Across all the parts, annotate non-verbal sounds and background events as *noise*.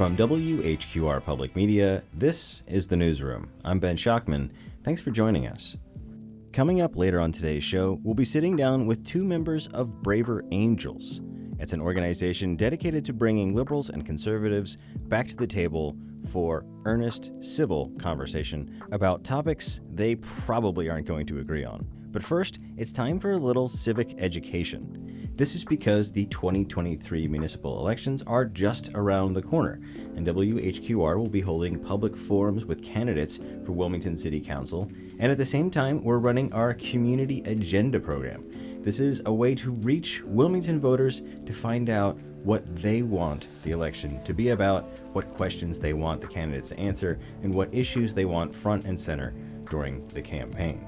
From WHQR Public Media, this is the Newsroom. I'm Ben Schachtman. Thanks for joining us. Coming up later on today's show, we'll be sitting down with two members of Braver Angels. It's an organization dedicated to bringing liberals and conservatives back to the table for earnest civil conversation about topics they probably aren't going to agree on. But first, it's time for a little civic education. This is because the 2023 municipal elections are just around the corner, and WHQR will be holding public forums with candidates for Wilmington City Council, and at the same time, we're running our Community Agenda program. This is a way to reach Wilmington voters to find out what they want the election to be about, what questions they want the candidates to answer, and what issues they want front and center during the campaign.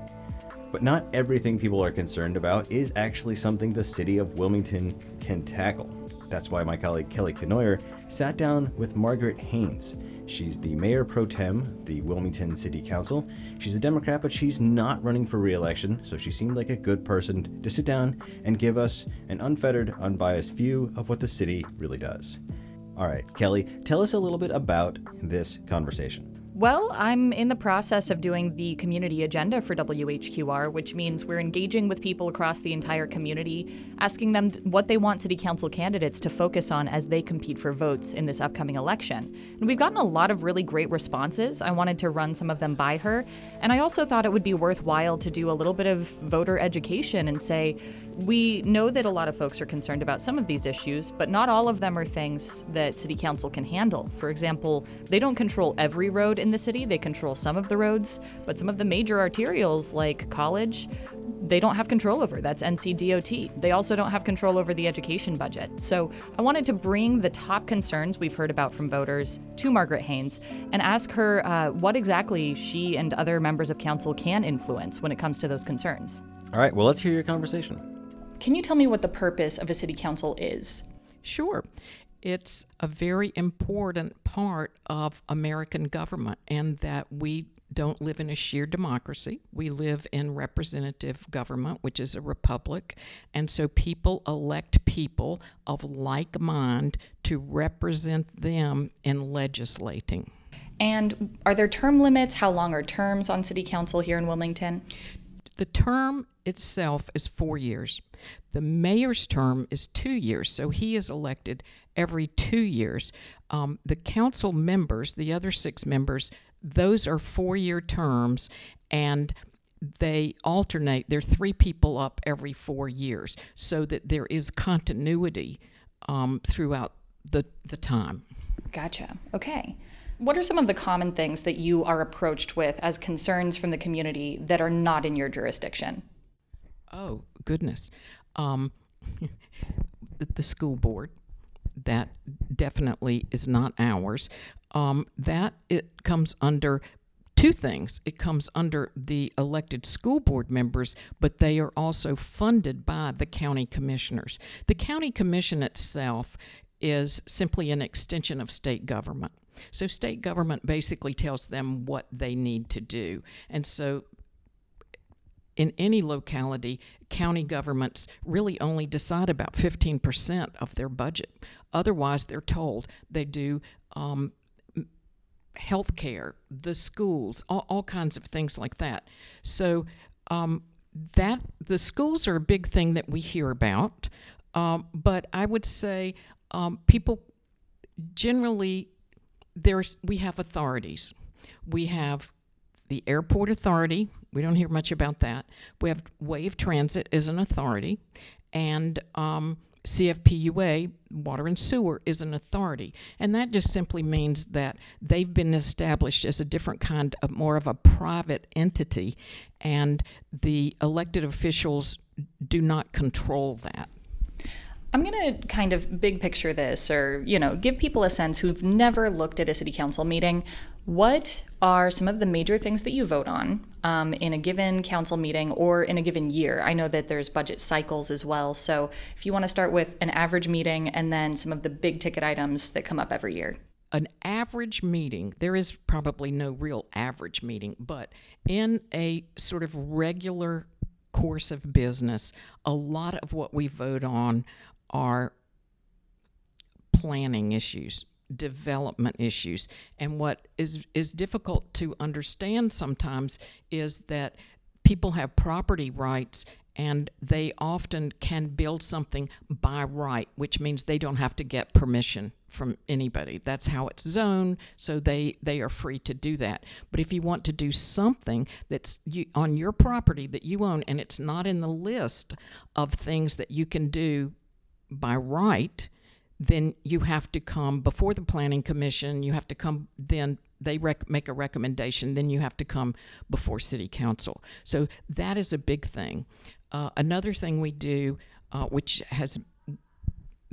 But not everything people are concerned about is actually something the city of Wilmington can tackle. That's why my colleague Kelly Kenoyer sat down with Margaret Haynes. She's the mayor pro tem the Wilmington City Council. She's a Democrat, but she's not running for re election, so she seemed like a good person to sit down and give us an unfettered, unbiased view of what the city really does. All right, Kelly, tell us a little bit about this conversation. Well, I'm in the process of doing the community agenda for WHQR, which means we're engaging with people across the entire community, asking them what they want city council candidates to focus on as they compete for votes in this upcoming election. And we've gotten a lot of really great responses. I wanted to run some of them by her. And I also thought it would be worthwhile to do a little bit of voter education and say, we know that a lot of folks are concerned about some of these issues, but not all of them are things that city council can handle. For example, they don't control every road in the city, they control some of the roads, but some of the major arterials like college, they don't have control over. That's NCDOT. They also don't have control over the education budget. So I wanted to bring the top concerns we've heard about from voters to Margaret Haynes and ask her uh, what exactly she and other members of council can influence when it comes to those concerns. All right, well, let's hear your conversation. Can you tell me what the purpose of a city council is? Sure. It's a very important part of American government, and that we don't live in a sheer democracy. We live in representative government, which is a republic. And so people elect people of like mind to represent them in legislating. And are there term limits? How long are terms on city council here in Wilmington? The term itself is four years. The mayor's term is two years, so he is elected every two years. Um, the council members, the other six members, those are four year terms, and they alternate. There are three people up every four years, so that there is continuity um, throughout the, the time. Gotcha. Okay. What are some of the common things that you are approached with as concerns from the community that are not in your jurisdiction? Oh, goodness. Um, *laughs* the school board, that definitely is not ours. Um, that it comes under two things. It comes under the elected school board members, but they are also funded by the county commissioners. The county commission itself is simply an extension of state government. So, state government basically tells them what they need to do. And so, in any locality, county governments really only decide about 15% of their budget. Otherwise, they're told they do um, health care, the schools, all, all, kinds of things like that. So, um, that the schools are a big thing that we hear about, um, but I would say um, people generally there's we have authorities. We have the airport authority. We don't hear much about that. We have Wave Transit is an authority, and um, CFPUA, Water and Sewer, is an authority. And that just simply means that they've been established as a different kind of more of a private entity, and the elected officials do not control that. I'm going to kind of big picture this or, you know, give people a sense who've never looked at a city council meeting. What are some of the major things that you vote on um, in a given council meeting or in a given year? I know that there's budget cycles as well. So if you want to start with an average meeting and then some of the big ticket items that come up every year. An average meeting, there is probably no real average meeting, but in a sort of regular course of business, a lot of what we vote on are planning issues development issues. And what is is difficult to understand sometimes is that people have property rights and they often can build something by right, which means they don't have to get permission from anybody. That's how it's zoned, so they they are free to do that. But if you want to do something that's you, on your property that you own and it's not in the list of things that you can do by right, then you have to come before the planning commission. You have to come then they rec- make a recommendation, then you have to come before city council. So that is a big thing. Uh, another thing we do, uh, which has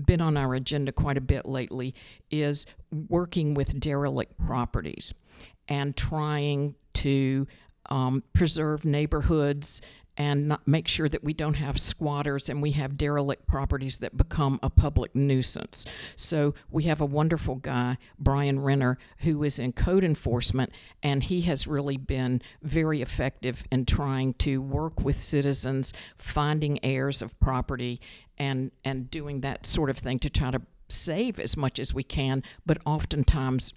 been on our agenda quite a bit lately, is working with derelict properties and trying to um, preserve neighborhoods and not make sure that we don't have squatters and we have derelict properties that become a public nuisance. So we have a wonderful guy, Brian Renner, who is in code enforcement, and he has really been very effective in trying to work with citizens, finding heirs of property, and and doing that sort of thing to try to save as much as we can, but oftentimes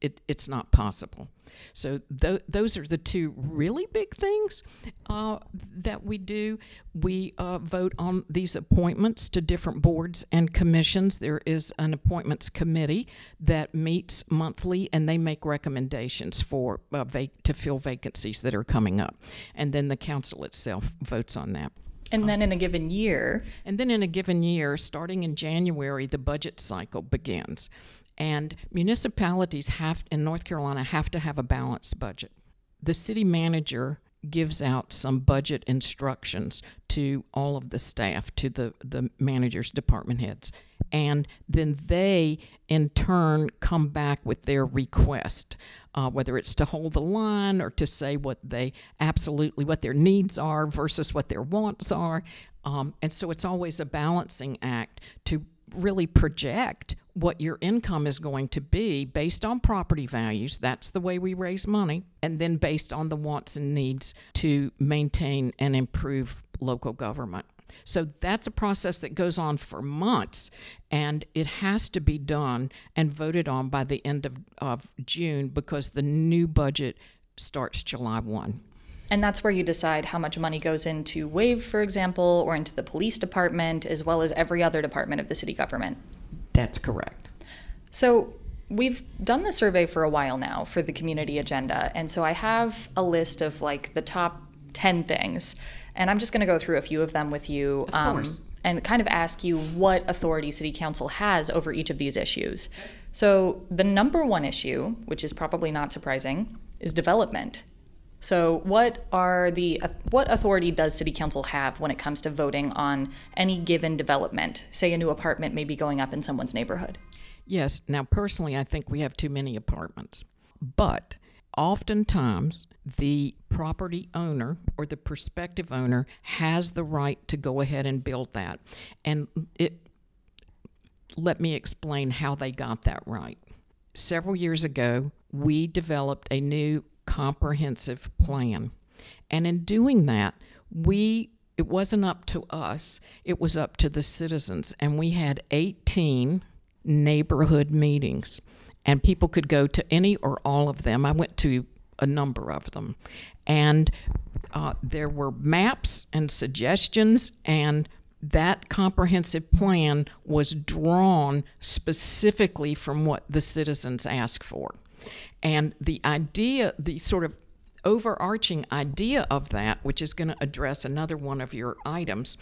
it, it it's not possible. So th- those are the two really big things uh, that we do. We uh, vote on these appointments to different boards and commissions. There is an appointments committee that meets monthly, and they make recommendations for uh, vac- to fill vacancies that are coming up, and then the council itself votes on that. And then in a given year, And then in a given year, starting in January, the budget cycle begins. And municipalities have in North Carolina have to have a balanced budget. The city manager gives out some budget instructions to all of the staff, to the, the managers, department heads. And then they, in turn, come back with their request, uh, whether it's to hold the line or to say what they absolutely, what their needs are versus what their wants are. Um, and so it's always a balancing act to really project what your income is going to be based on property values. That's the way we raise money. And then based on the wants and needs to maintain and improve local government. So that's a process that goes on for months, and it has to be done and voted on by the end of, of June because the new budget starts July 1. and that's where you decide how much money goes into WAVE, for example, or into the police department, as well as every other department of the city government. That's correct. So we've done the survey for a while now for the community agenda. And so I have a list of like the top 10 things. And I'm just going to go through a few of them with you um, course. and kind of ask you what authority city council has over each of these issues. So the number one issue, which is probably not surprising, is development. So what are the what authority does city council have when it comes to voting on any given development? Say a new apartment may be going up in someone's neighborhood. Yes. Now, personally, I think we have too many apartments. But oftentimes, the property owner or the prospective owner has the right to go ahead and build that. And it, let me explain how they got that right. Several years ago, we developed a new comprehensive plan. And in doing that, we it wasn't up to us, it was up to the citizens. And we had 18 neighborhood meetings, and people could go to any or all of them. I went to a number of them, and uh, there were maps and suggestions, and that comprehensive plan was drawn specifically from what the citizens asked for. And the idea, the sort of overarching idea of that, which is going to address another one of your items,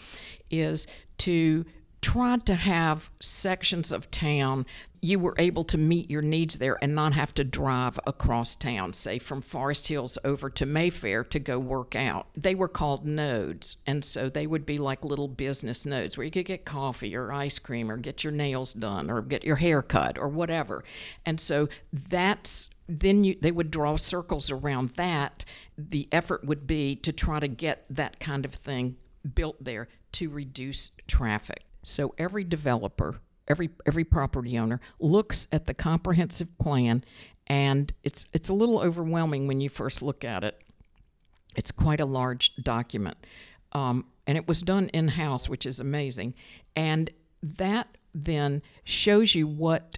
is to try to have sections of town you were able to meet your needs there and not have to drive across town, say from Forest Hills over to Mayfair to go work out. They were called nodes, and so they would be like little business nodes where you could get coffee or ice cream or get your nails done or get your hair cut or whatever. And so that's then you, they would draw circles around that. The effort would be to try to get that kind of thing built there to reduce traffic. So every developer, every every property owner looks at the comprehensive plan, and it's it's a little overwhelming when you first look at it. It's quite a large document, um, and it was done in house, which is amazing. And that then shows you what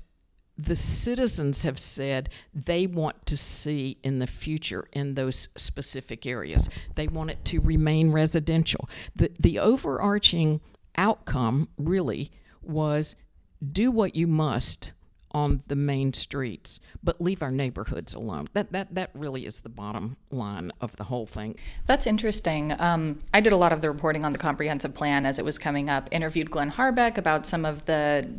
the citizens have said they want to see in the future in those specific areas. They want it to remain residential. The, the overarching outcome really was do what you must on the main streets, but leave our neighborhoods alone. That that that really is the bottom line of the whole thing. That's interesting. Um, I did a lot of the reporting on the comprehensive plan as it was coming up. Interviewed Glenn Harbeck about some of the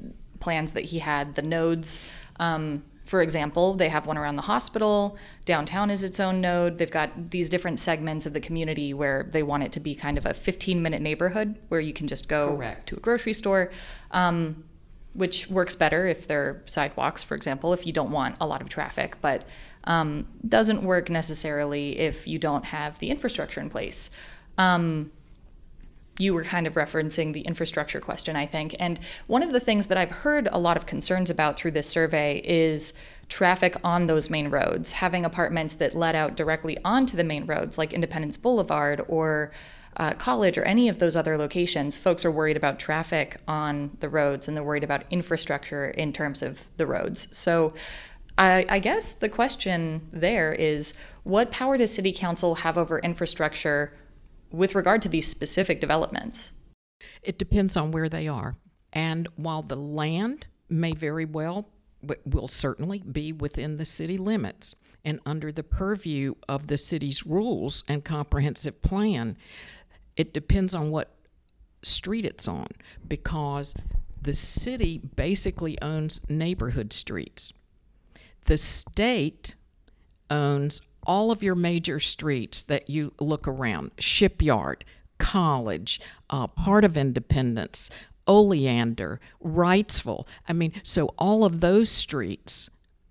plans that he had, the nodes. Um, for example, they have one around the hospital. Downtown is its own node. They've got these different segments of the community where they want it to be kind of a 15 minute neighborhood where you can just go Correct. to a grocery store. Um, which works better if they're sidewalks, for example, if you don't want a lot of traffic, but um, doesn't work necessarily if you don't have the infrastructure in place. Um, you were kind of referencing the infrastructure question, I think. And one of the things that I've heard a lot of concerns about through this survey is traffic on those main roads, having apartments that let out directly onto the main roads, like Independence Boulevard or uh, college or any of those other locations, folks are worried about traffic on the roads and they're worried about infrastructure in terms of the roads. So I, I guess the question there is what power does City Council have over infrastructure with regard to these specific developments? It depends on where they are. And while the land may very well, will certainly be within the city limits and under the purview of the city's rules and comprehensive plan, it depends on what street it's on because the city basically owns neighborhood streets. The state owns all of your major streets that you look around Shipyard, College, uh, part of Independence, Oleander, Wrightsville. I mean, so all of those streets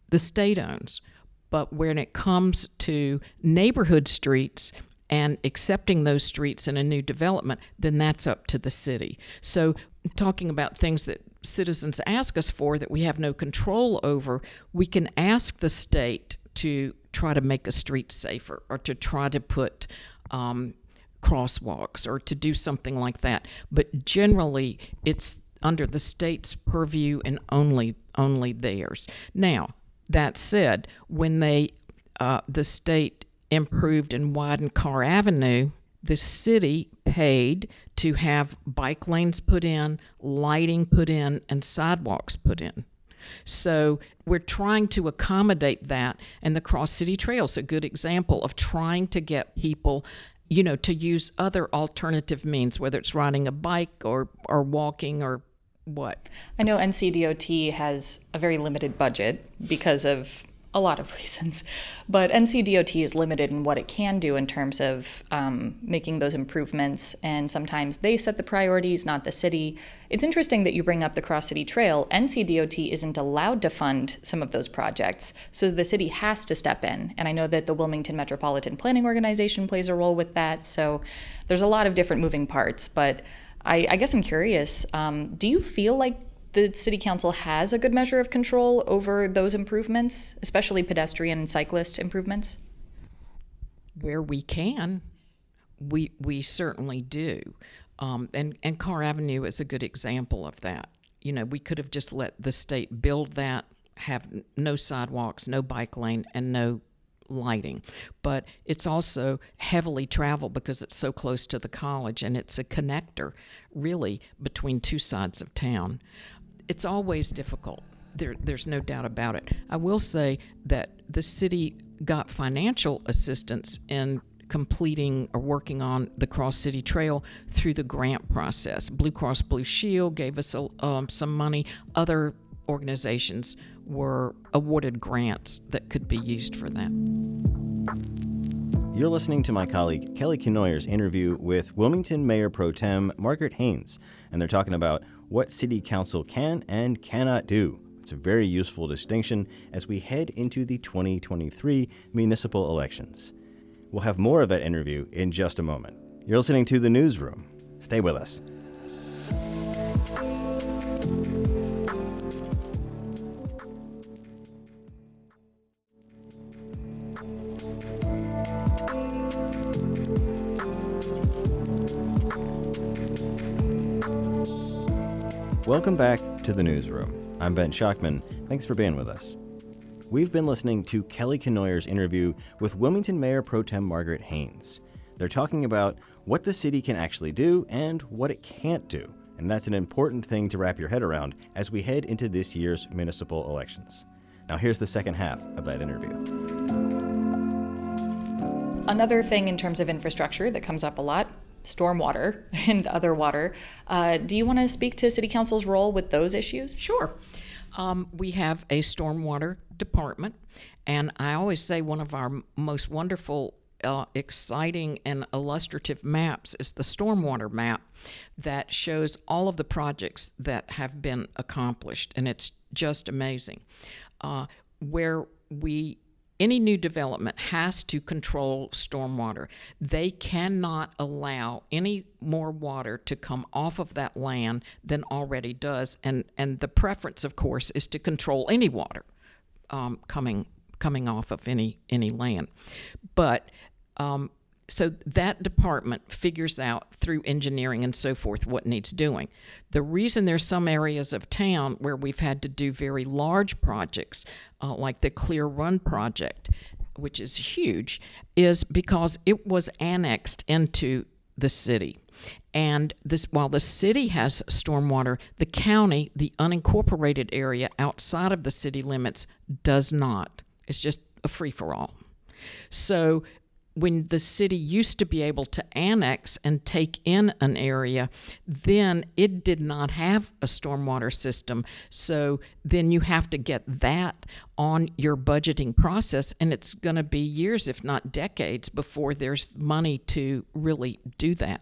the state owns. But when it comes to neighborhood streets, and accepting those streets in a new development, then that's up to the city. So, talking about things that citizens ask us for that we have no control over, we can ask the state to try to make a street safer or to try to put um, crosswalks or to do something like that. But generally, it's under the state's purview and only only theirs. Now, that said, when they uh, the state improved and widened Kerr Avenue, the city paid to have bike lanes put in, lighting put in, and sidewalks put in. So we're trying to accommodate that, and the Cross City Trail is a good example of trying to get people, you know, to use other alternative means, whether it's riding a bike or or walking or what. I know NCDOT has a very limited budget because of a lot of *laughs* reasons. But NCDOT is limited in what it can do in terms of um, making those improvements, and sometimes they set the priorities, not the city. It's interesting that you bring up the Cross City Trail. NCDOT isn't allowed to fund some of those projects, so the city has to step in. And I know that the Wilmington Metropolitan Planning Organization plays a role with that, so there's a lot of different moving parts. But I, I guess I'm curious um, do you feel like the city council has a good measure of control over those improvements, especially pedestrian and cyclist improvements? Where we can, we we certainly do, um, and and Kerr Avenue is a good example of that. You know, we could have just let the state build that, have no sidewalks, no bike lane, and no lighting. But it's also heavily traveled because it's so close to the college and it's a connector, really, between two sides of town it's always difficult. There, there's no doubt about it. I will say that the city got financial assistance in completing or working on the Cross City Trail through the grant process. Blue Cross Blue Shield gave us um, some money. Other organizations were awarded grants that could be used for that. You're listening to my colleague Kelly Kenoyer's interview with Wilmington Mayor Pro Tem Margaret Haynes, and they're talking about what City Council can and cannot do. It's a very useful distinction as we head into the 2023 municipal elections. We'll have more of that interview in just a moment. You're listening to The Newsroom. Stay with us. Welcome back to the newsroom. I'm Ben Schachtman. Thanks for being with us. We've been listening to Kelly Kenoyer's interview with Wilmington Mayor Pro Tem Margaret Haynes. They're talking about what the city can actually do and what it can't do. And that's an important thing to wrap your head around as we head into this year's municipal elections. Now, here's the second half of that interview. Another thing in terms of infrastructure that comes up a lot stormwater *laughs* and other water. Uh, do you want to speak to City Council's role with those issues? Sure. Um, we have a stormwater department, and I always say one of our most wonderful uh, exciting and illustrative maps is the stormwater map that shows all of the projects that have been accomplished, and it's just amazing. Uh, where we any new development has to control stormwater. They cannot allow any more water to come off of that land than already does, and and the preference, of course, is to control any water um, coming coming off of any any land. But um, so that department figures out through engineering and so forth what needs doing. The reason there's some areas of town where we've had to do very large projects, uh, like the Clear Run project, which is huge, is because it was annexed into the city. And this, while the city has stormwater, the county, the unincorporated area outside of the city limits, does not. It's just a free for all. So when the city used to be able to annex and take in an area, then it did not have a stormwater system. So then you have to get that on your budgeting process, and it's going to be years, if not decades, before there's money to really do that.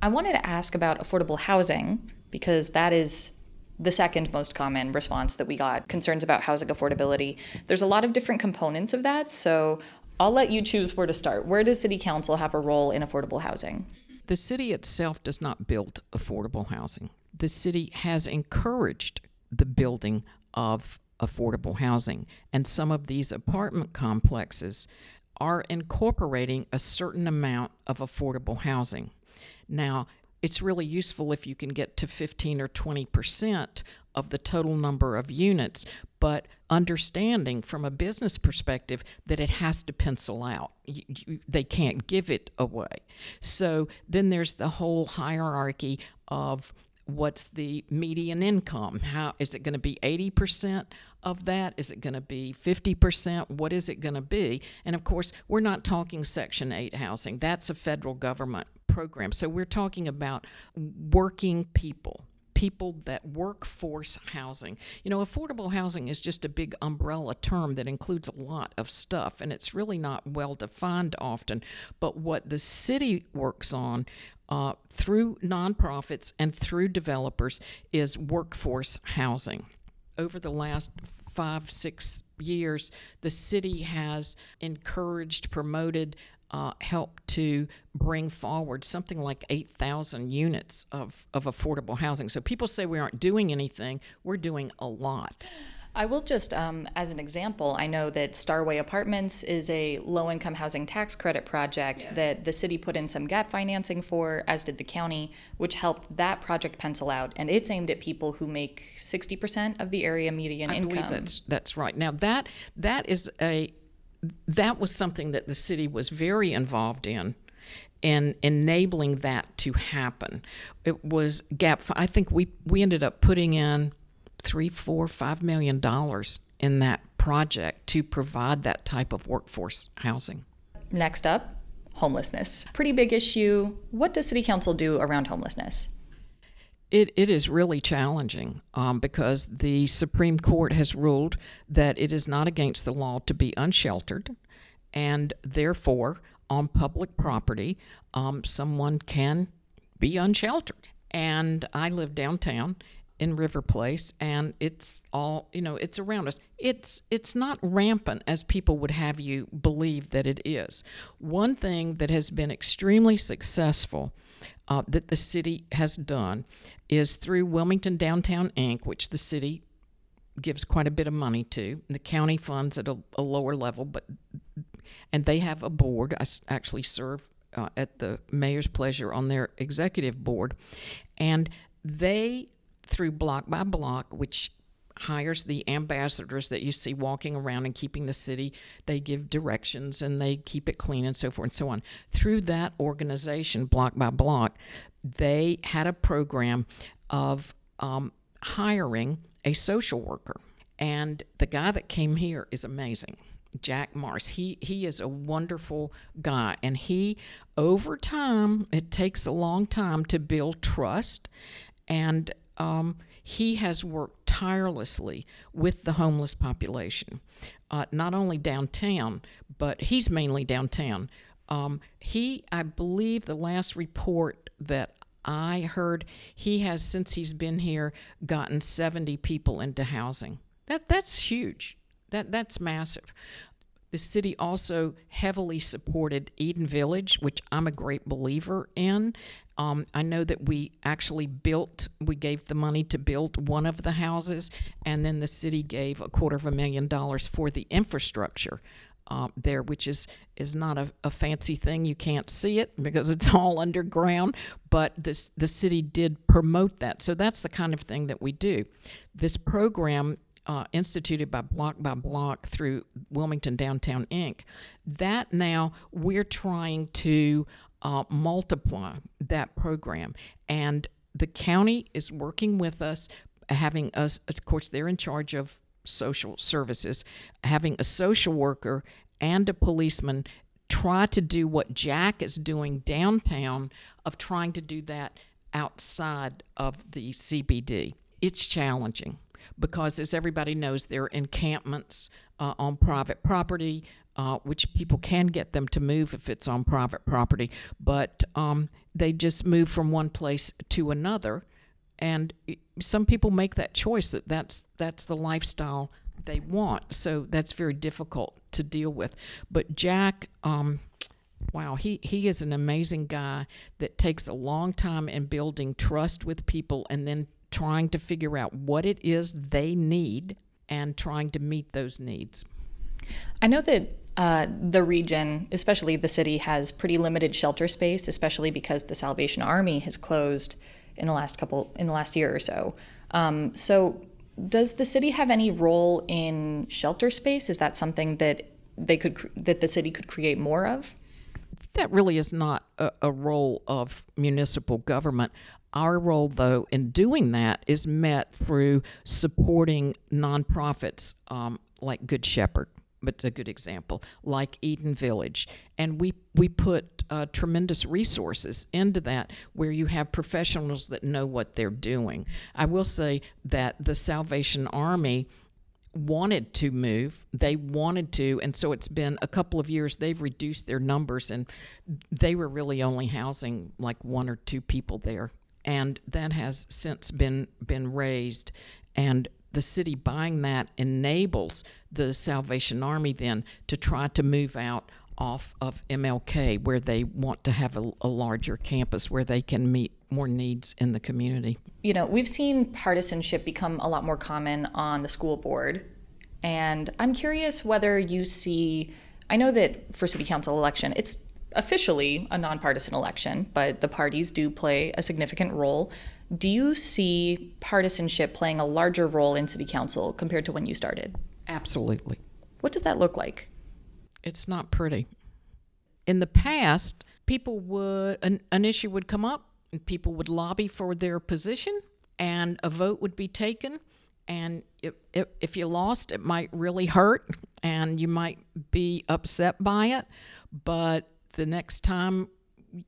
I wanted to ask about affordable housing because that is the second most common response that we got concerns about housing affordability. There's a lot of different components of that. So I'll let you choose where to start. Where does City Council have a role in affordable housing? The city itself does not build affordable housing. The city has encouraged the building of affordable housing, and some of these apartment complexes are incorporating a certain amount of affordable housing. Now, it's really useful if you can get to 15 or 20 percent of the total number of units, but understanding from a business perspective that it has to pencil out. You, you, they can't give it away. So then there's the whole hierarchy of what's the median income? How is it going to be 80% of that? Is it going to be 50%? What is it going to be? And of course, we're not talking Section 8 housing. That's a federal government program. So we're talking about working people people that workforce housing. You know, affordable housing is just a big umbrella term that includes a lot of stuff, and it's really not well defined often. But what the city works on uh, through nonprofits and through developers is workforce housing. Over the last five, six years, the city has encouraged, promoted uh, help to bring forward something like 8,000 units of, of affordable housing. So people say we aren't doing anything, we're doing a lot. I will just, um, as an example, I know that Starway Apartments is a low income housing tax credit project yes. that the city put in some gap financing for, as did the county, which helped that project pencil out. And it's aimed at people who make 60% of the area median I income. I believe that's, that's right. Now, that that is a that was something that the city was very involved in in enabling that to happen. It was gap. I think we we ended up putting in three, four, five million dollars in that project to provide that type of workforce housing. Next up, homelessness. Pretty big issue. What does City Council do around homelessness? It, it is really challenging um, because the Supreme Court has ruled that it is not against the law to be unsheltered, and therefore, on public property, um, someone can be unsheltered. And I live downtown in River Place, and it's all you know. It's around us. It's it's not rampant as people would have you believe that it is. One thing that has been extremely successful uh, that the city has done is through Wilmington Downtown Inc., which the city gives quite a bit of money to. The county funds at a, a lower level, but and they have a board. I actually serve uh, at the mayor's pleasure on their executive board, and they through block by block, which hires the ambassadors that you see walking around and keeping the city. They give directions and they keep it clean and so forth and so on. Through that organization, block by block, they had a program of um, hiring a social worker. And the guy that came here is amazing. Jack Mars. He he is a wonderful guy and he over time it takes a long time to build trust and um, he has worked tirelessly with the homeless population, uh, not only downtown, but he's mainly downtown. Um, he, I believe, the last report that I heard, he has since he's been here gotten 70 people into housing. That that's huge. That that's massive. The city also heavily supported Eden Village, which I'm a great believer in. Um, I know that we actually built, we gave the money to build one of the houses, and then the city gave a quarter of a million dollars for the infrastructure. Uh, there, which is is not a, a, fancy thing. You can't see it because it's all underground. But this the city did promote that, so that's the kind of thing that we do. This program uh, instituted by Block by Block through Wilmington Downtown Inc. That now we're trying to uh, multiply that program, and the county is working with us, having us. Of course, they're in charge of social services, having a social worker and a policeman try to do what Jack is doing downtown of trying to do that outside of the CBD. It's challenging because, as everybody knows, there are encampments uh, on private property, uh, which people can get them to move if it's on private property, but um, they just move from one place to another. And some people make that choice that that's, that's the lifestyle they want. So that's very difficult to deal with. But Jack, um, wow, he, he is an amazing guy that takes a long time in building trust with people and then trying to figure out what it is they need and trying to meet those needs. I know that uh, the region, especially the city, has pretty limited shelter space, especially because the Salvation Army has closed in the last couple in the last year or so. Um, so, does the city have any role in shelter space? Is that something that they could that the city could create more of? That really is not a, a role of municipal government. Our role, though, in doing that is met through supporting nonprofits um, like Good Shepherd, but it's a good example, like Eden Village. And we, we put uh, tremendous resources into that where you have professionals that know what they're doing. I will say that the Salvation Army wanted to move. They wanted to, and so it's been a couple of years. They've reduced their numbers, and they were really only housing like one or two people there and that has since been been raised and the city buying that enables the Salvation Army then to try to move out off of MLK where they want to have a, a, larger campus where they can meet more needs in the community. You know, we've seen partisanship become a lot more common on the school board. And I'm curious whether you see, I know that for city council election, it's officially a nonpartisan election, but the parties do play a significant role. Do you see partisanship playing a larger role in city council compared to when you started? Absolutely. What does that look like? It's not pretty. In the past, people would an, an issue would come up and people would lobby for their position and a vote would be taken and if, if, if you lost it might really hurt and you might be upset by it but the next time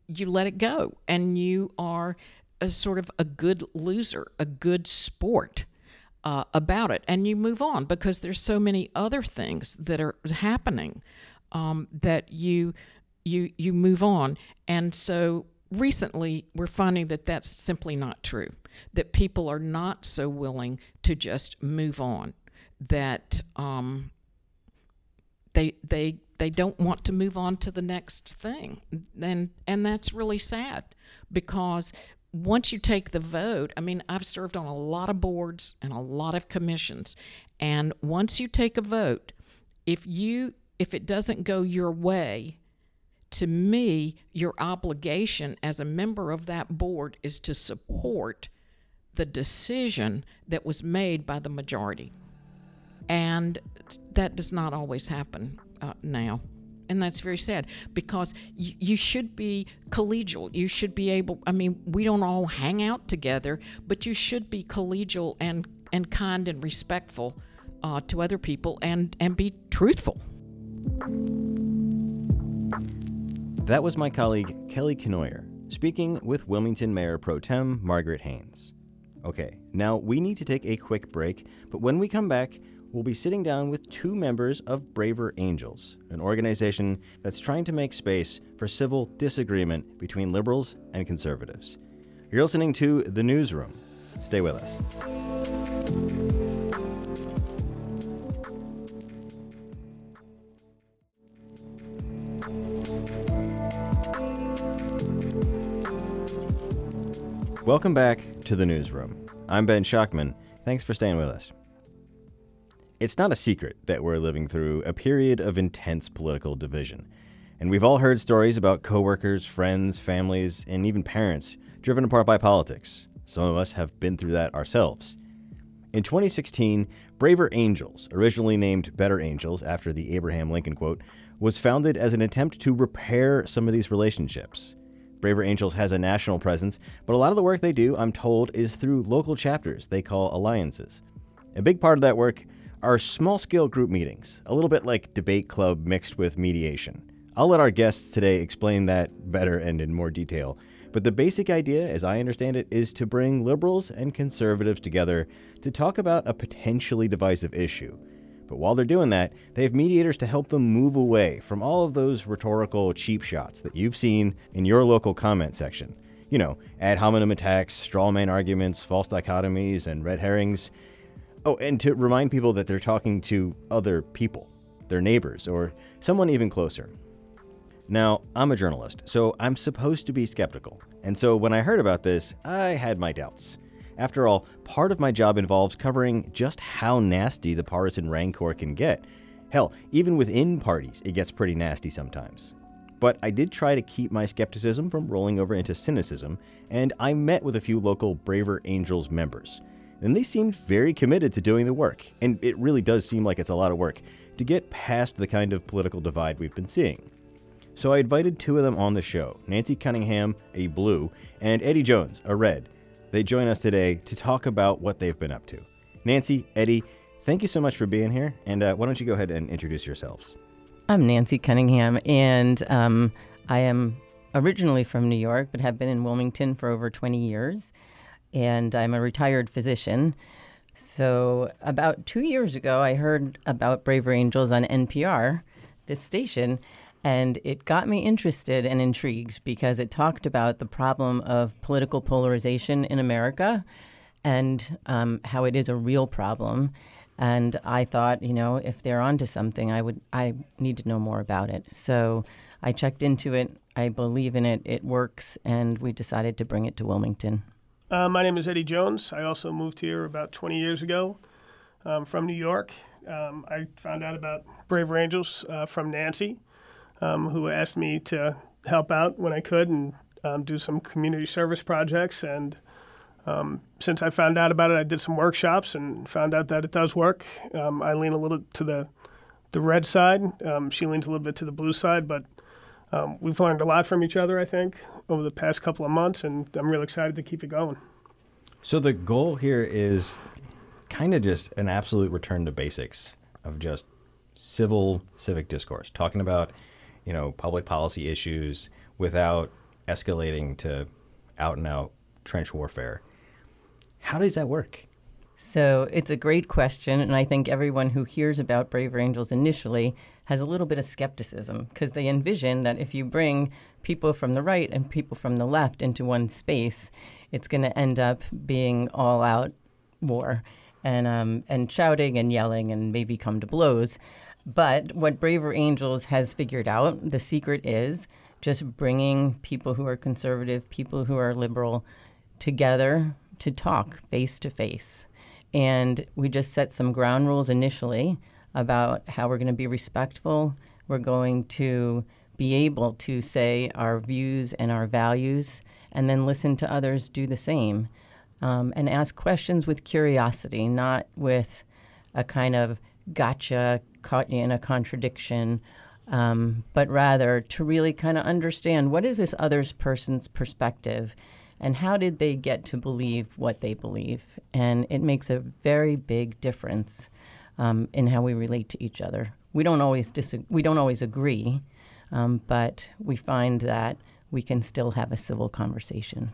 you let it go and you are a sort of a good loser, a good sport uh, about it, and you move on because there's so many other things that are happening um, that you you you move on, and so recently we're finding that that's simply not true. That people are not so willing to just move on. That um, they they they don't want to move on to the next thing. And and that's really sad because once you take the vote, I mean, I've served on a lot of boards and a lot of commissions, and once you take a vote, if you if it doesn't go your way, to me, your obligation as a member of that board is to support the decision that was made by the majority. And that does not always happen uh, now. And that's very sad because y- you should be collegial. You should be able, I mean, we don't all hang out together, but you should be collegial and, and kind and respectful uh, to other people and, and be truthful. That was my colleague Kelly Kenoyer speaking with Wilmington Mayor Pro Tem Margaret Haynes. Okay, now we need to take a quick break, but when we come back, we'll be sitting down with two members of Braver Angels, an organization that's trying to make space for civil disagreement between liberals and conservatives. You're listening to The Newsroom. Stay with us. Welcome back to the newsroom. I'm Ben Schachtman. Thanks for staying with us. It's not a secret that we're living through a period of intense political division. And we've all heard stories about coworkers, friends, families, and even parents driven apart by politics. Some of us have been through that ourselves. In 2016, Braver Angels, originally named Better Angels after the Abraham Lincoln quote, was founded as an attempt to repair some of these relationships. Braver Angels has a national presence, but a lot of the work they do, I'm told, is through local chapters they call alliances. A big part of that work are small scale group meetings, a little bit like debate club mixed with mediation. I'll let our guests today explain that better and in more detail. But the basic idea, as I understand it, is to bring liberals and conservatives together to talk about a potentially divisive issue. But while they're doing that, they have mediators to help them move away from all of those rhetorical cheap shots that you've seen in your local comment section. You know, ad hominem attacks, straw man arguments, false dichotomies, and red herrings. Oh, and to remind people that they're talking to other people, their neighbors, or someone even closer. Now, I'm a journalist, so I'm supposed to be skeptical. And so when I heard about this, I had my doubts. After all, part of my job involves covering just how nasty the partisan rancor can get. Hell, even within parties, it gets pretty nasty sometimes. But I did try to keep my skepticism from rolling over into cynicism, and I met with a few local Braver Angels members. And they seemed very committed to doing the work, and it really does seem like it's a lot of work to get past the kind of political divide we've been seeing. So I invited two of them on the show Nancy Cunningham, a blue, and Eddie Jones, a red they join us today to talk about what they've been up to. Nancy, Eddie, thank you so much for being here. And uh, why don't you go ahead and introduce yourselves? I'm Nancy Cunningham, and um, I am originally from New York, but have been in Wilmington for over 20 years. And I'm a retired physician. So, about two years ago, I heard about Braver Angels on NPR, this station, and it got me interested and intrigued because it talked about the problem of political polarization in America and um, how it is a real problem. And I thought, you know, if they're onto something, I would, I need to know more about it. So I checked into it. I believe in it. It works, and we decided to bring it to Wilmington. Uh, my name is Eddie Jones. I also moved here about 20 years ago um, from New York. Um, I found out about Braver Angels uh, from Nancy um, who asked me to help out when I could and um, do some community service projects. And um, since I found out about it, I did some workshops and found out that it does work. Um, I lean a little to the the red side. She leans a little bit to the blue side, but we've learned a lot from each other, I think, over the past couple of months, and I'm really excited to keep it going. So the goal here is kind of just an absolute return to basics of just civil civic discourse, talking about you know, public policy issues without escalating to out and out trench warfare. How does that work? So it's a great question, and I think everyone who hears about Braver Angels initially has a little bit of skepticism because they envision that if you bring people from the right and people from the left into one space, it's going to end up being all out war and um, and shouting and yelling and maybe come to blows. But what Braver Angels has figured out, the secret is just bringing people who are conservative, people who are liberal together to talk face to face. And we just set some ground rules initially about how we're going to be respectful. We're going to be able to say our views and our values and then listen to others do the same. um, and ask questions with curiosity, not with a kind of gotcha, caught you in a contradiction, um, but rather to really kind of understand what is this other person's perspective and how did they get to believe what they believe. And it makes a very big difference um, in how we relate to each other. We don't always dis- we don't always agree, um, but we find that we can still have a civil conversation.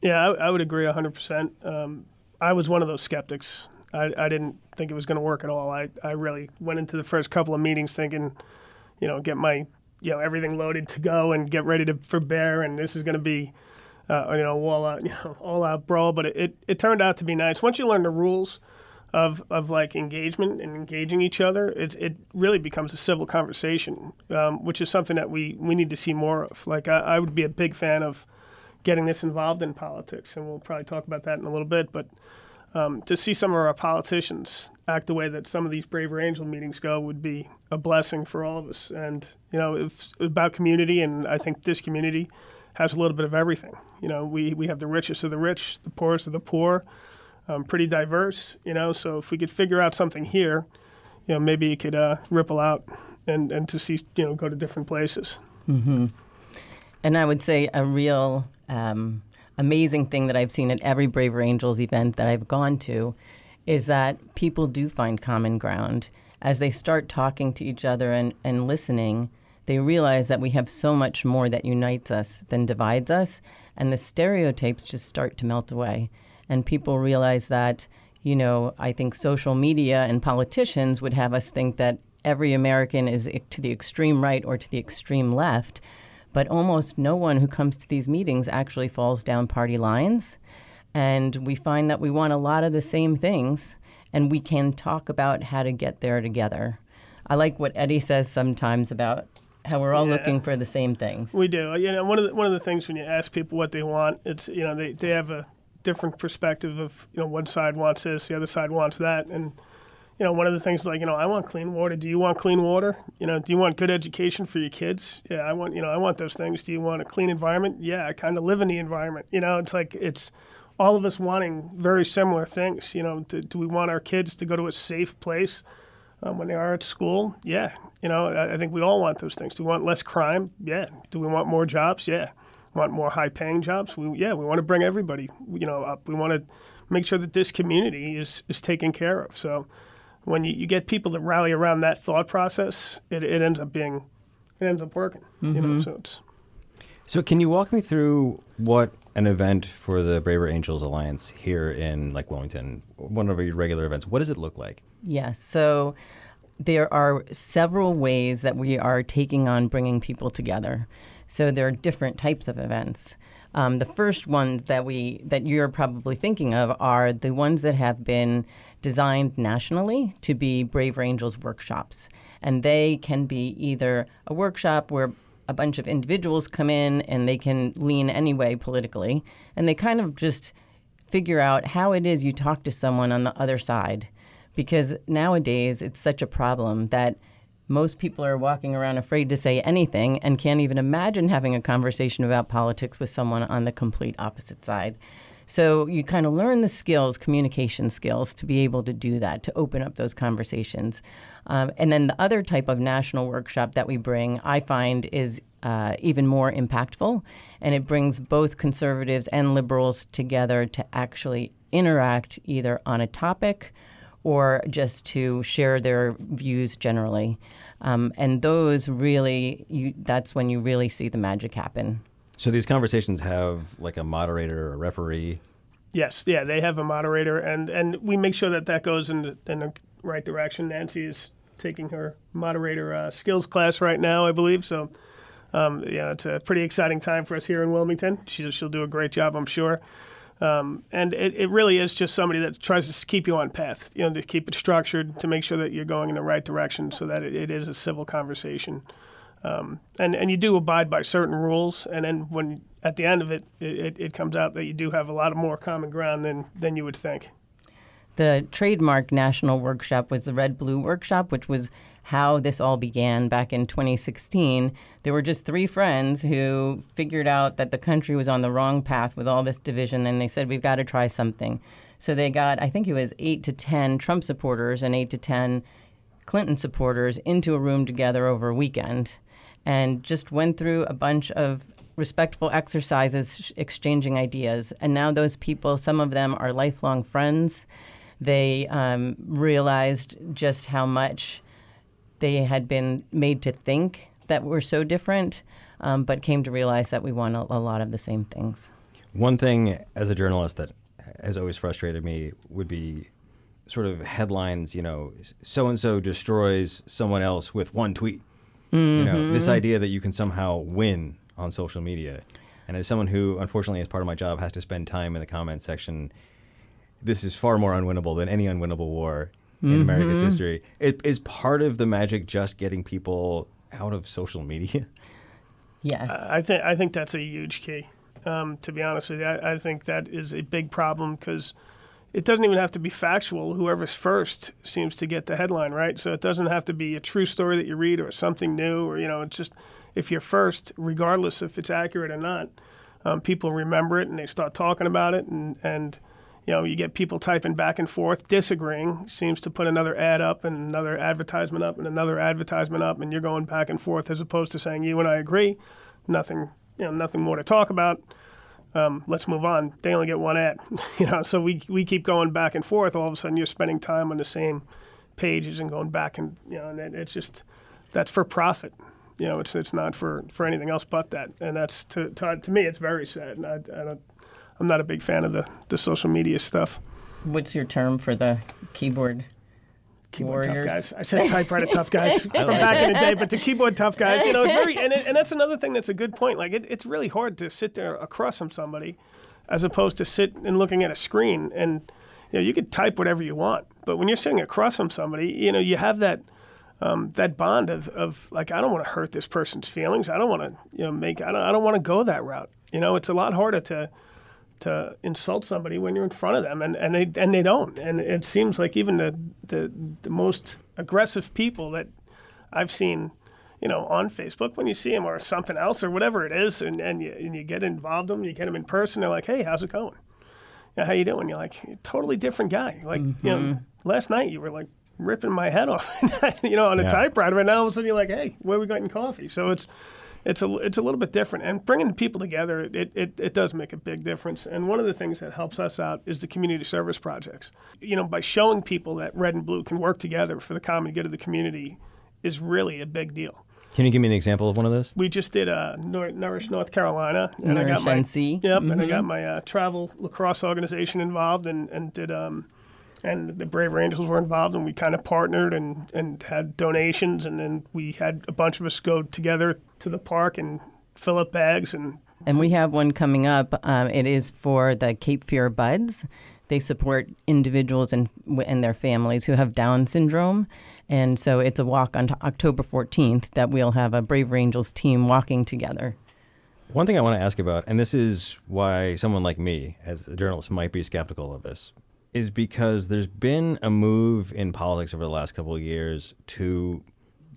Yeah, I, I would agree 100%. Um, I was one of those skeptics. I, I didn't think it was going to work at all. I, I really went into the first couple of meetings thinking, you know, get my, you know, everything loaded to go and get ready to for bear, and this is going to be, uh, you know, all out, you *laughs* know, all out brawl. But it, it, it turned out to be nice. Once you learn the rules of, of like engagement and engaging each other, it, it really becomes a civil conversation, um, which is something that we, we need to see more of. Like, I, I would be a big fan of getting this involved in politics, and we'll probably talk about that in a little bit. But um, to see some of our politicians act the way that some of these Braver Angel meetings go would be a blessing for all of us. And you know, it's about community, and I think this community has a little bit of everything. You know, we we have the richest of the rich, the poorest of the poor, um, pretty diverse. You know, so if we could figure out something here, you know, maybe it could uh, ripple out and and to see you know go to different places. Mm-hmm. And I would say a real um, amazing thing that I've seen at every Braver Angels event that I've gone to is that people do find common ground. As they start talking to each other and, and listening, they realize that we have so much more that unites us than divides us, and the stereotypes just start to melt away. And people realize that, you know, I think social media and politicians would have us think that every American is to the extreme right or to the extreme left but almost no one who comes to these meetings actually falls down party lines. And we find that we want a lot of the same things, and we can talk about how to get there together. I like what Eddie says sometimes about how we're all yeah. looking for the same things. We do. You know, one of the, one of the things when you ask people what they want, it's you know they, they have a different perspective of you know one side wants this, the other side wants that, and you know, one of the things like, you know, I want clean water. Do you want clean water? You know, do you want good education for your kids? Yeah, I want, you know, I want those things. Do you want a clean environment? Yeah, I kind of live in the environment. You know, it's like it's all of us wanting very similar things. You know, do, do we want our kids to go to a safe place um, when they are at school? Yeah. You know, I, I think we all want those things. Do we want less crime? Yeah. Do we want more jobs? Yeah. Want more high paying jobs? We, yeah, we want to bring everybody, you know, up. We want to make sure that this community is, is taken care of. So, when you, you get people that rally around that thought process, it, it ends up being, it ends up working. Mm-hmm. You know, mm-hmm. so it's. So can you walk me through what an event for the Braver Angels Alliance here in like Wilmington, one of your regular events, what does it look like? Yes. So there are several ways that we are taking on bringing people together. So there are different types of events. Um, the first ones that we that you're probably thinking of are the ones that have been designed nationally to be Braver Angels workshops, and they can be either a workshop where a bunch of individuals come in and they can lean any way politically, and they kind of just figure out how it is you talk to someone on the other side, because nowadays it's such a problem that most people are walking around afraid to say anything and can't even imagine having a conversation about politics with someone on the complete opposite side. So you kind of learn the skills, communication skills, to be able to do that, to open up those conversations. Um, and then the other type of national workshop that we bring, I find, is uh, even more impactful. And it brings both conservatives and liberals together to actually interact either on a topic or just to share their views generally. Um, and those really, you, that's when you really see the magic happen. So these conversations have like a moderator or a referee. Yes, yeah, they have a moderator, and, and we make sure that that goes in the, in the right direction. Nancy is taking her moderator uh, skills class right now, I believe. So, um, yeah, it's a pretty exciting time for us here in Wilmington. She, she'll do a great job, I'm sure. Um, and it, it really is just somebody that tries to keep you on path, you know, to keep it structured, to make sure that you're going in the right direction so that it, it is a civil conversation. Um, and, and you do abide by certain rules. And then when at the end of it, it, it comes out that you do have a lot of more common ground than, than you would think. The trademark national workshop was the Red Blue Workshop, which was how this all began back in 2016. There were just three friends who figured out that the country was on the wrong path with all this division, and they said, We've got to try something. So they got, I think it was eight to 10 Trump supporters and eight to 10 Clinton supporters into a room together over a weekend and just went through a bunch of respectful exercises, exchanging ideas. And now those people, some of them are lifelong friends. They um, realized just how much they had been made to think that we're so different, um, but came to realize that we want a, a lot of the same things. One thing as a journalist that has always frustrated me would be sort of headlines, you know, so and so destroys someone else with one tweet. Mm-hmm. You know, this idea that you can somehow win on social media. And as someone who, unfortunately, as part of my job, has to spend time in the comment section, this is far more unwinnable than any unwinnable war in mm-hmm. America's history. It, is part of the magic just getting people out of social media? Yes. I think I think that's a huge key. Um, to be honest with you, I, I think that is a big problem because it doesn't even have to be factual. Whoever's first seems to get the headline, right? So it doesn't have to be a true story that you read or something new, or you know, it's just if you're first, regardless if it's accurate or not, um, people remember it and they start talking about it, and and you know, you get people typing back and forth, disagreeing, seems to put another ad up and another advertisement up and another advertisement up, and you're going back and forth as opposed to saying you and I agree, nothing, you know, nothing more to talk about um, let's move on. They only get one ad, *laughs* you know. So we we keep going back and forth. All of a sudden, you're spending time on the same pages and going back and you know, and it, it's just that's for profit. You know, it's it's not for, for anything else but that. And that's to, to, to me, it's very sad. And I, I don't, I'm not a big fan of the the social media stuff. What's your term for the keyboard keyboard Warriors. tough guys. I said typewriter tough *laughs* guys from back in the day, but the keyboard tough guys, you know, it's very, and, it, and that's another thing that's a good point. Like, it, it's really hard to sit there across from somebody as opposed to sit and looking at a screen. And, you know, you could type whatever you want, but when you're sitting across from somebody, you know, you have that. Um, that bond of, of like I don't want to hurt this person's feelings. I don't want to you know make I don't I don't want to go that route. You know, it's a lot harder to to insult somebody when you're in front of them, and, and they and they don't. And it seems like even the, the the most aggressive people that I've seen, you know, on Facebook, when you see them or something else or whatever it is, and, and you and you get involved with them, you get them in person, they're like, hey, how's it going? Yeah, how you doing? You're like, totally different guy. Like, mm-hmm. you know, mm-hmm. last night you were like ripping my head off, *laughs* you know, on a yeah. typewriter, and now all of a sudden you're like, hey, where we getting coffee? So it's it's a it's a little bit different. And bringing people together, it, it, it does make a big difference. And one of the things that helps us out is the community service projects. You know, by showing people that red and blue can work together for the common good of the community is really a big deal. Can you give me an example of one of those? We just did uh, Nourish North Carolina, and Nourish I got my NC. yep, mm-hmm. and I got mm-hmm. my uh, travel lacrosse organization involved, and and did um, and the Braver Angels were involved, and we kind of partnered and, and had donations, and then we had a bunch of us go together to the park and fill up bags and. And we have one coming up. Um, it is for the Cape Fear Buds. They support individuals and and their families who have Down syndrome, and so it's a walk on October 14th that we'll have a Braver Angels team walking together. One thing I want to ask about, and this is why someone like me, as a journalist, might be skeptical of this, is because there's been a move in politics over the last couple of years to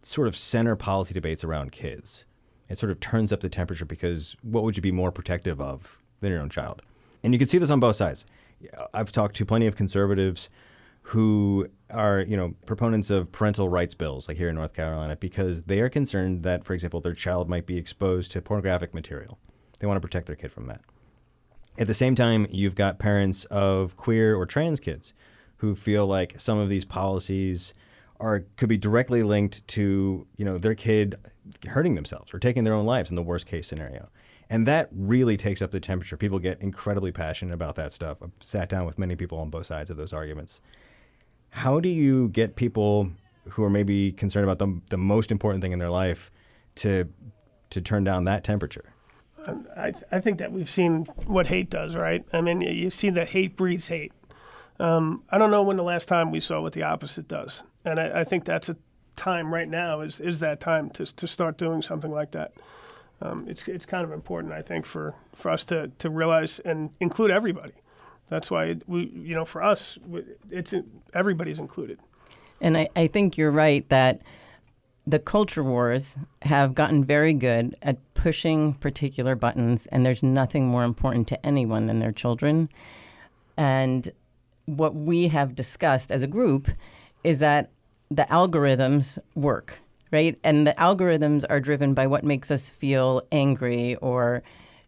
sort of center policy debates around kids. It sort of turns up the temperature because what would you be more protective of than your own child? And you can see this on both sides. I've talked to plenty of conservatives who are, you know, proponents of parental rights bills, like here in North Carolina, because they are concerned that, for example, their child might be exposed to pornographic material. They want to protect their kid from that. At the same time, you've got parents of queer or trans kids who feel like some of these policies are could be directly linked to you know their kid hurting themselves or taking their own lives in the worst case scenario. And that really takes up the temperature. People get incredibly passionate about that stuff. I've sat down with many people on both sides of those arguments. How do you get people who are maybe concerned about the, the most important thing in their life to to turn down that temperature? I, I think that we've seen what hate does, right? I mean, you've seen that hate breeds hate. Um, I don't know when the last time we saw what the opposite does, and I, I, think that's a time right now is is that time to to start doing something like that. Um, it's it's kind of important, I think, for, for us to, to realize and include everybody. That's why we, you know, for us, it's everybody's included. And I, I think you're right that the culture wars have gotten very good at pushing particular buttons, and there's nothing more important to anyone than their children. And what we have discussed as a group is that the algorithms work, right? And the algorithms are driven by what makes us feel angry or,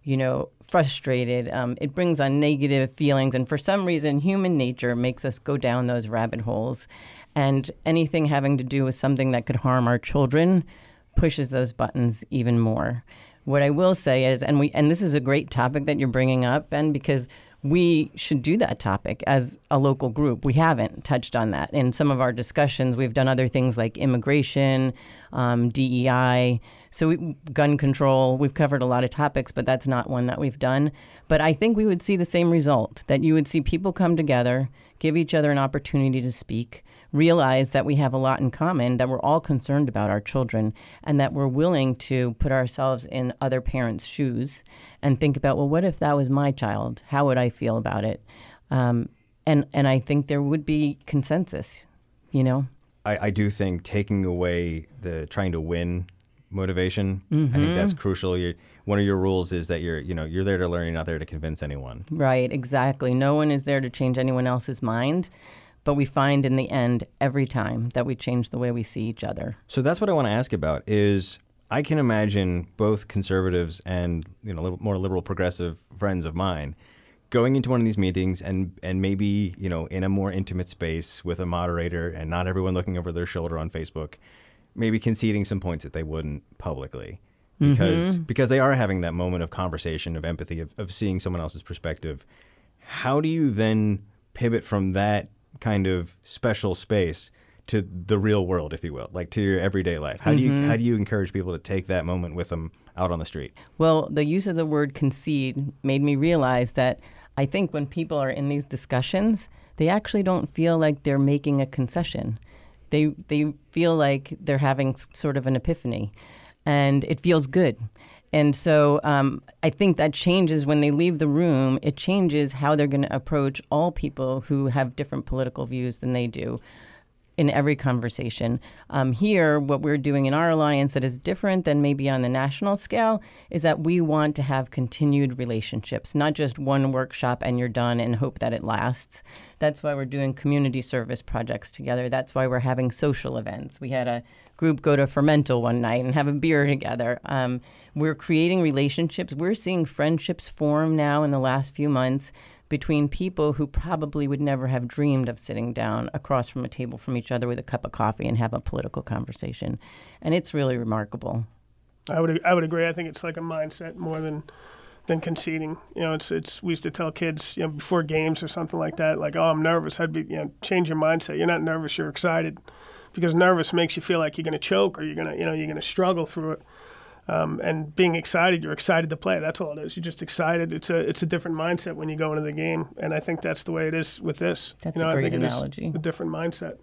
you know, frustrated. Um, it brings on negative feelings. And for some reason, human nature makes us go down those rabbit holes and anything having to do with something that could harm our children pushes those buttons even more. What I will say is, and we, and this is a great topic that you're bringing up, Ben, because we should do that topic as a local group. We haven't touched on that in some of our discussions. We've done other things like immigration, um, DEI, so we, gun control. We've covered a lot of topics, but that's not one that we've done. But I think we would see the same result that you would see people come together, give each other an opportunity to speak, realize that we have a lot in common, that we're all concerned about our children, and that we're willing to put ourselves in other parents' shoes and think about, well, what if that was my child? How would I feel about it? Um, and and I think there would be consensus, you know. I, I do think taking away the trying to win motivation, mm-hmm. I think that's mm-hmm. crucial. You're, one of your rules is that you're you know you're there to learn, you're not there to convince anyone. Right, exactly. No one is there to change anyone else's mind. But we find in the end every time that we change the way we see each other. So that's what I want to ask about is I can imagine both conservatives and you know little more liberal progressive friends of mine going into one of these meetings and and maybe you know in a more intimate space with a moderator and not everyone looking over their shoulder on Facebook, maybe conceding some points that they wouldn't publicly because mm-hmm. because they are having that moment of conversation of empathy of, of seeing someone else's perspective. How do you then pivot from that kind of special space to the real world, if you will, like to your everyday life? How mm-hmm. do you mm-hmm. how do you encourage people to take that moment with them out on the street? Well, the use of the word concede made me realize that I think when people are in these discussions, they actually don't feel like they're making a concession. They they feel like they're having sort of an epiphany, and it feels good. And so um, I think that changes when they leave the room. It changes how they're going to approach all people who have different political views than they do in every conversation. Um, here, what we're doing in our alliance that is different than maybe on the national scale is that we want to have continued relationships, not just one workshop and you're done and hope that it lasts. That's why we're doing community service projects together. That's why we're having social events. We had a group go to Fermental one night and have a beer together. Um, we're creating relationships. We're seeing friendships form now in the last few months between people who probably would never have dreamed of sitting down across from a table from each other with a cup of coffee and have a political conversation. And it's really remarkable. I would I would agree. I think it's like a mindset more than than conceding. You know, it's it's we used to tell kids, you know, before games or something like that, like, oh, I'm nervous. I'd be, you know, change your mindset. You're not nervous. You're excited, because nervous makes you feel like you're going to choke or you're going to, you know, you're going to struggle through it. Um, and being excited, you're excited to play. That's all it is. You're just excited. It's a it's a different mindset when you go into the game, and I think that's the way it is with this. That's you know, a great I think analogy. a different mindset.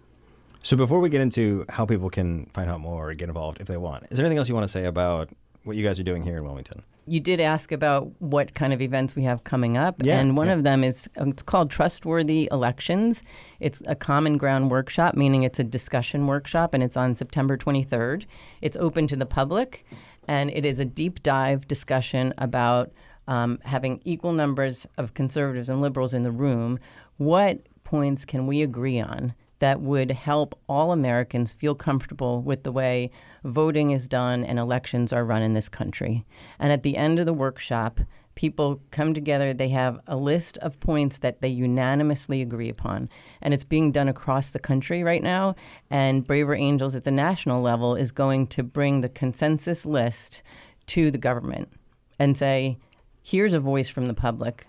So before we get into how people can find out more or get involved if they want, is there anything else you want to say about what you guys are doing here in Wilmington? You did ask about what kind of events we have coming up, yeah, and one yeah. of them is um, it's called Trustworthy Elections. It's a common ground workshop, meaning it's a discussion workshop, and it's on September 23rd. It's open to the public, and it is a deep dive discussion about um, having equal numbers of conservatives and liberals in the room. What points can we agree on that would help all Americans feel comfortable with the way voting is done and elections are run in this country? And at the end of the workshop, people come together, they have a list of points that they unanimously agree upon. And it's being done across the country right now. And Braver Angels at the national level is going to bring the consensus list to the government and say, here's a voice from the public.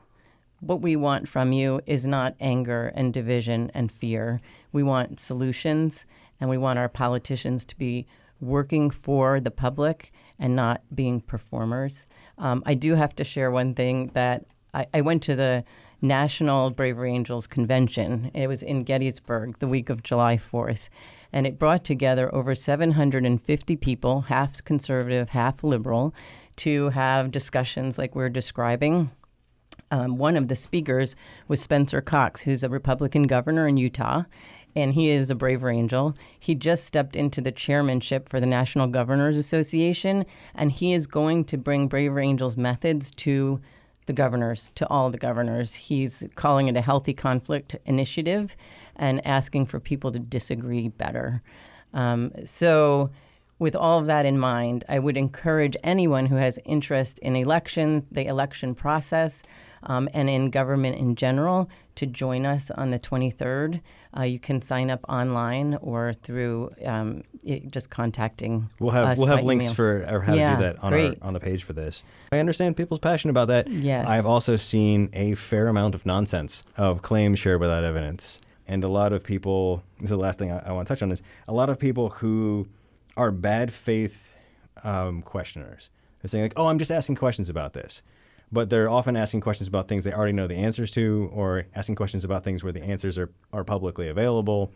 What we want from you is not anger and division and fear. We want solutions, and we want our politicians to be working for the public and not being performers. Um, I do have to share one thing that I, I went to the National Braver Angels Convention. It was in Gettysburg the week of July 4th. And it brought together over 750 people, half conservative, half liberal, to have discussions like we're describing. Um, one of the speakers was Spencer Cox, who's a Republican governor in Utah. and he is a braver angel. He just stepped into the chairmanship for the National Governors Association, and he is going to bring Braver Angels methods to the governors, to all the governors. He's calling it a healthy conflict initiative and asking for people to disagree better. Um, so, with all of that in mind, I would encourage anyone who has interest in elections, the election process, um, and in government in general to join us on the 23rd. Uh, you can sign up online or through um, it, just contacting. We'll have we'll have by links email. for how Yeah, to do that on our on the page for this. I understand people's passion about that. Yes. I've also seen a fair amount of nonsense of claims shared without evidence, and a lot of people. This is the last thing I, I want to touch on. Is a lot of people who are bad faith um, questioners. They're saying like, "Oh, I'm just asking questions about this." But they're often asking questions about things they already know the answers to, or asking questions about things where the answers are, are publicly available,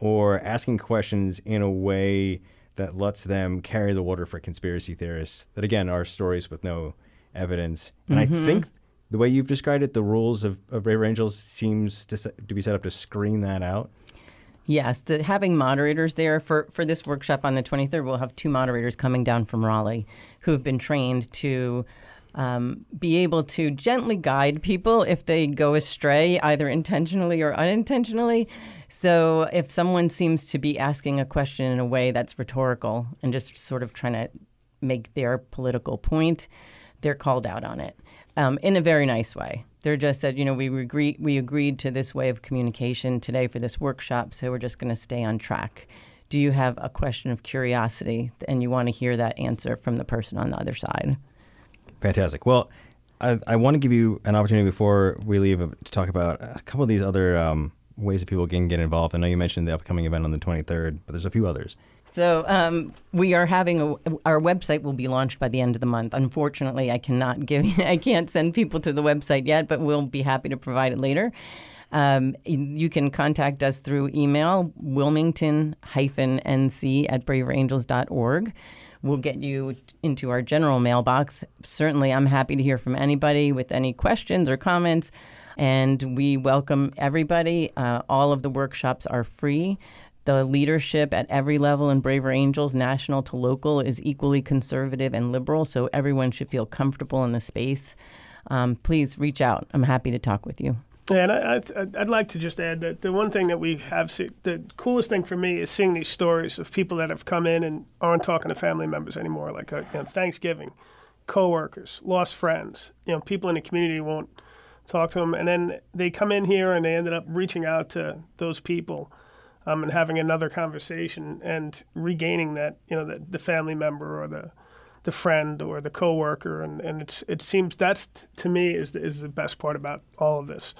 or asking questions in a way that lets them carry the water for conspiracy theorists that, again, are stories with no evidence. And I mm-hmm. think the way you've described it, the rules of, of Braver Angels seems to, to be set up to screen that out. Yes, the, having moderators there for, for this workshop on the 23rd, we'll have two moderators coming down from Raleigh who have been trained to um, be able to gently guide people if they go astray, either intentionally or unintentionally. So if someone seems to be asking a question in a way that's rhetorical and just sort of trying to make their political point, they're called out on it um, in a very nice way. They're just said, you know, we agree, we agreed to this way of communication today for this workshop, so we're just going to stay on track. Do you have a question of curiosity and you want to hear that answer from the person on the other side? Fantastic. Well, I, I want to give you an opportunity before we leave to talk about a couple of these other um, ways that people can get involved. I know you mentioned the upcoming event on the 23rd, but there's a few others. So um, we are having a, our website will be launched by the end of the month. Unfortunately, I cannot give *laughs* I can't send people to the website yet, but we'll be happy to provide it later. Um, you can contact us through email wilmington-nc at braverangels.org. We'll get you into our general mailbox. Certainly, I'm happy to hear from anybody with any questions or comments. And we welcome everybody. Uh, all of the workshops are free. The leadership at every level in Braver Angels, national to local, is equally conservative and liberal, so everyone should feel comfortable in the space. Um, please reach out. I'm happy to talk with you. Yeah, and I, I'd like to just add that the one thing that we have, the coolest thing for me is seeing these stories of people that have come in and aren't talking to family members anymore, like uh, you know, Thanksgiving, coworkers, lost friends, you know, people in the community won't talk to them, and then they come in here and they ended up reaching out to those people. Um, and having another conversation and regaining that, you know, the, the family member or the, the friend or the coworker, and, and it's it seems that's to me is the, is the best part about all of this,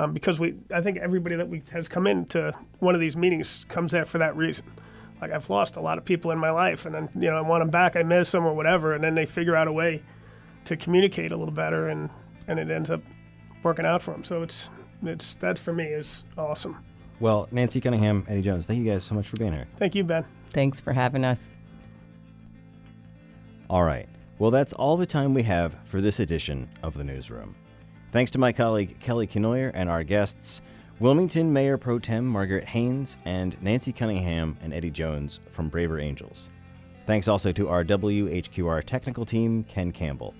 um, because we I think everybody that we has come into one of these meetings comes there for that reason. Like I've lost a lot of people in my life, and then you know I want them back, I miss them or whatever, and then they figure out a way to communicate a little better, and and it ends up working out for them. So it's it's that for me is awesome. Well, Nancy Cunningham, Eddie Jones, thank you guys so much for being here. Thank you, Ben. Thanks for having us. All right. Well, that's all the time we have for this edition of the Newsroom. Thanks to my colleague Kelly Kenoyer and our guests, Wilmington Mayor Pro Tem Margaret Haynes and Nancy Cunningham and Eddie Jones from Braver Angels. Thanks also to our WHQR technical team, Ken Campbell.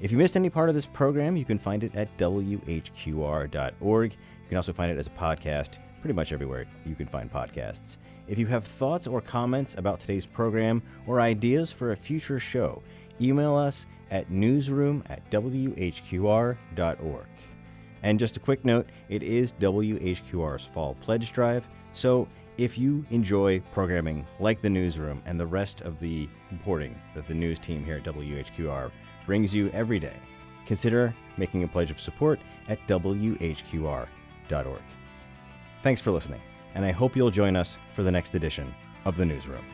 If you missed any part of this program, you can find it at WHQR.org. You can also find it as a podcast pretty much everywhere you can find podcasts. If you have thoughts or comments about today's program or ideas for a future show, email us at newsroom at WHQR.org. And just a quick note it is WHQR's Fall Pledge Drive, so if you enjoy programming like the newsroom and the rest of the reporting that the news team here at WHQR brings you every day, consider making a pledge of support at WHQR.org. Thanks for listening, and I hope you'll join us for the next edition of the newsroom.